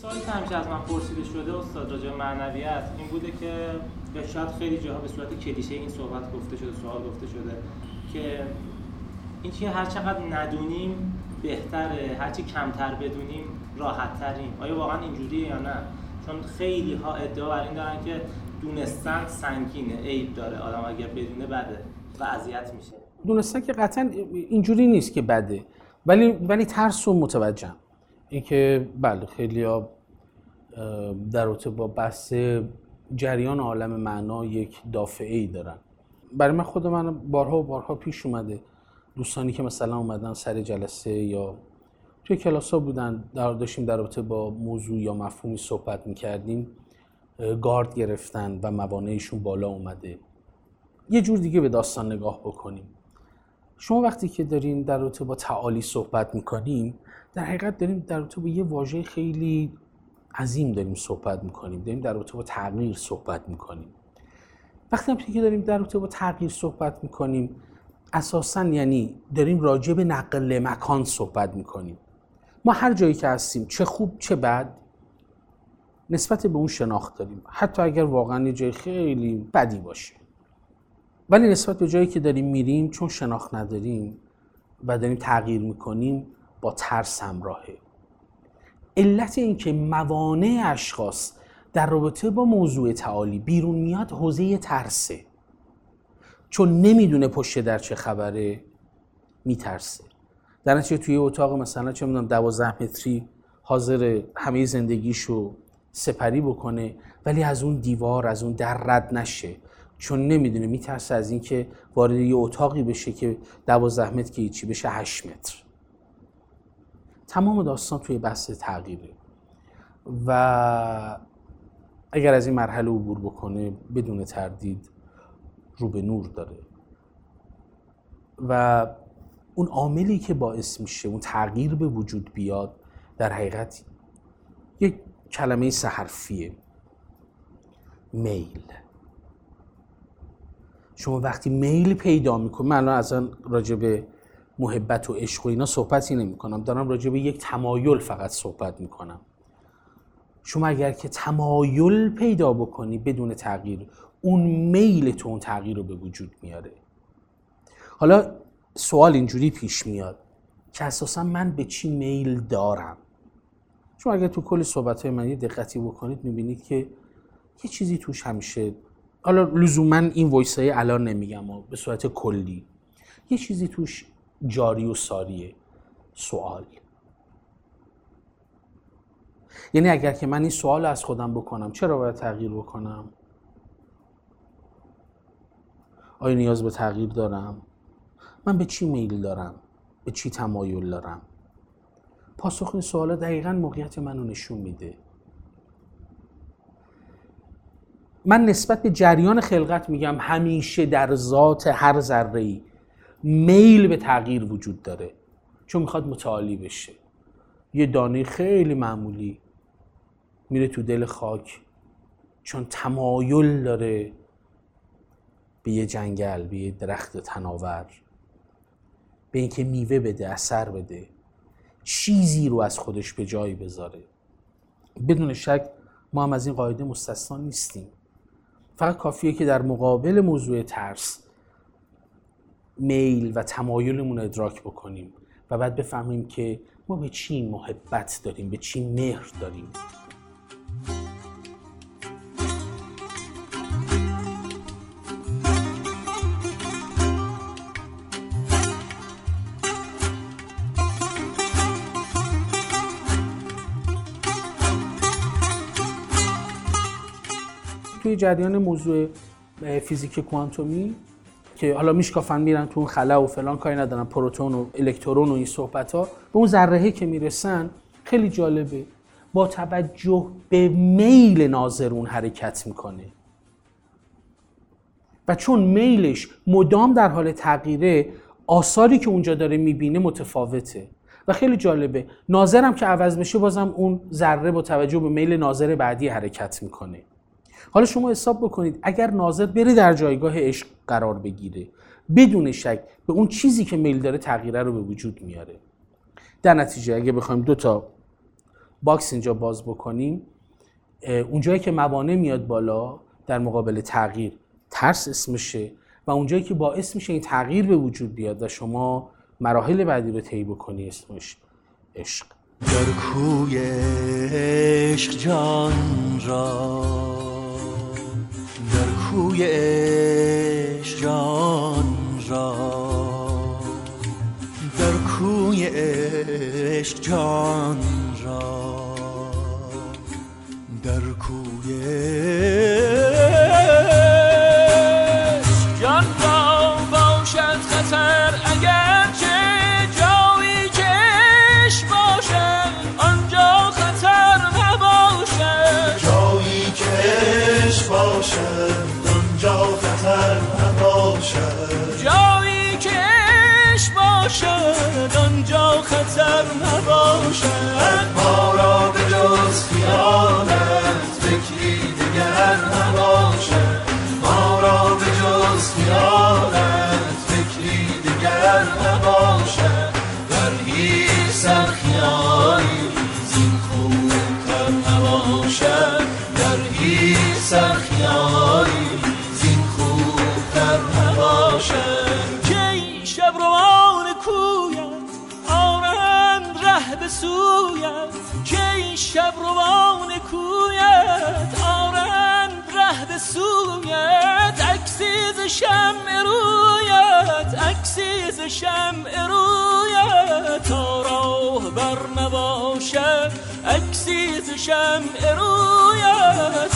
سوالی که از من پرسیده شده استاد راجع معنویت این بوده که یا شاید خیلی جاها به صورت کلیشه این صحبت گفته شده سوال گفته شده که این که هر چقدر ندونیم بهتره هرچی کمتر بدونیم راحت تریم آیا واقعا اینجوریه یا نه؟ چون خیلی ها ادعا بر این دارن که دونستن سنگینه عیب داره آدم اگر بدونه بده و اذیت میشه. دونستن که قطعا اینجوری نیست که بده ولی ولی ترس رو متوجهم. اینکه بله خیلی ها در رابطه با بحث جریان عالم معنا یک دافعه ای دارن. برای من خود من بارها و بارها پیش اومده دوستانی که مثلا اومدن سر جلسه یا توی کلاس ها بودن در داشتیم در رابطه با موضوع یا مفهومی صحبت می‌کردیم گارد گرفتن و موانعشون بالا اومده. یه جور دیگه به داستان نگاه بکنیم. شما وقتی که دارین در رابطه با تعالی صحبت می‌کنیم در حقیقت داریم در رابطه با یه واژه خیلی عظیم داریم صحبت می‌کنیم داریم در رابطه با تغییر صحبت می‌کنیم وقتی هم که داریم در رابطه با تغییر صحبت می‌کنیم اساسا یعنی داریم راجع به نقل مکان صحبت می‌کنیم ما هر جایی که هستیم چه خوب چه بد نسبت به اون شناخت داریم. حتی اگر واقعا یه جای خیلی بدی باشه. ولی نسبت به جایی که داریم میریم چون شناخت نداریم و داریم تغییر می‌کنیم با ترس همراهه. علت اینکه موانع اشخاص در رابطه با موضوع تعالی بیرون میاد حوزه ترسه. چون نمی‌دونه پشت در چه خبره میترسه. در نتیجه توی اتاق مثلا چه می‌دونم دوازده متری حاضر همه زندگیشو سپری بکنه ولی از اون دیوار از اون در رد نشه. چون نمی‌دونه میترسه از اینکه وارد یه اتاقی بشه که دوازده متر که چی بشه هشت متر. تمام داستان توی بحث تغییره. و اگر از این مرحله عبور بکنه بدون تردید رو به نور داره. و اون عاملی که باعث میشه اون تغییر به وجود بیاد در حقیقت یک کلمه سحرفیه. میل. شما وقتی میل پیدا می‌کنی من الان اصلا راجع به محبت و عشق و اینا صحبتی نمی کنم دارم راجع به یک تمایل فقط صحبت می‌کنم. شما اگر که تمایل پیدا بکنی بدون تغییر اون میل تو اون تغییر رو به وجود میاره. حالا سوال اینجوری پیش میاد که اساسا من به چی میل دارم؟ شما اگر تو کل صحبت من یه دقتی بکنید می‌بینید که یه چیزی توش همیشه حالا لزوما این وایسای الان نمیگم به صورت کلی. یه چیزی توش جاری و ساریه. سوال. یعنی اگر که من این سوال از خودم بکنم چرا باید تغییر بکنم؟ آیا نیاز به تغییر دارم؟ من به چی میل دارم؟ به چی تمایل دارم؟ پاسخ این سوالا دقیقا موقعیت منو نشون میده. من نسبت به جریان خلقت میگم همیشه در ذات هر ذره ای میل به تغییر وجود داره. چون می‌خواد متعالی بشه. یه دانه خیلی معمولی میره تو دل خاک. چون تمایل داره به یه جنگل به یه درخت تناور. به اینکه میوه بده اثر بده. چیزی رو از خودش به جایی بذاره. بدون شک ما هم از این قاعده مستثنا نیستیم. فقط کافیه که در مقابل موضوع ترس میل و تمایلمون ادراک بکنیم و بعد بفهمیم که ما به چی محبت داریم به چی مهر داریم. توی جریان موضوع فیزیک کوانتومی که حالا میشکافن میرن تو اون خلا و فلان کاری ندارن پروتون و الکترون و این صحبت ها به اون ذره که می‌رسن خیلی جالبه. با توجه به میل ناظرون حرکت می‌کنه. و چون میلش مدام در حال تغییره آثاری که اونجا داره می‌بینه متفاوته. و خیلی جالبه. ناظرم که عوض بشه بازم اون ذره با توجه به میل ناظر بعدی حرکت می‌کنه. حالا شما حساب بکنید اگر ناظر بره در جایگاه عشق قرار بگیره بدون شک به اون چیزی که میل داره تغییره رو به وجود میاره. در نتیجه اگه بخوایم دو تا box اینجا باز بکنیم اونجایی که موانع میاد بالا در مقابل تغییر ترس اسمشه و اونجایی که باعث میشه این تغییر به وجود بیاد و شما مراحل بعدی رو طی بکنی اسمش عشق. در کوی عشق جان را کوی عشق جان را. در کوی عشق جان را. در کوی جان را باشد خطر اگر چه جایی کش باشد آنجا خطر نباشد. جایی کش باشد. خطر نباشد ما را به جز خیالت فکری دیگر نباشد. ما را به جز خیالت فکری دیگر نباشد. در هیچ سر خیالی زین خوبتر نباشد. در هیچ سر خیالی سویت کی شب روان کویت آرند ره به سویت عکسی ز شمع رویت عکسی شمع رویت. تا راه بر نباشد عکسی ز شمع رویت.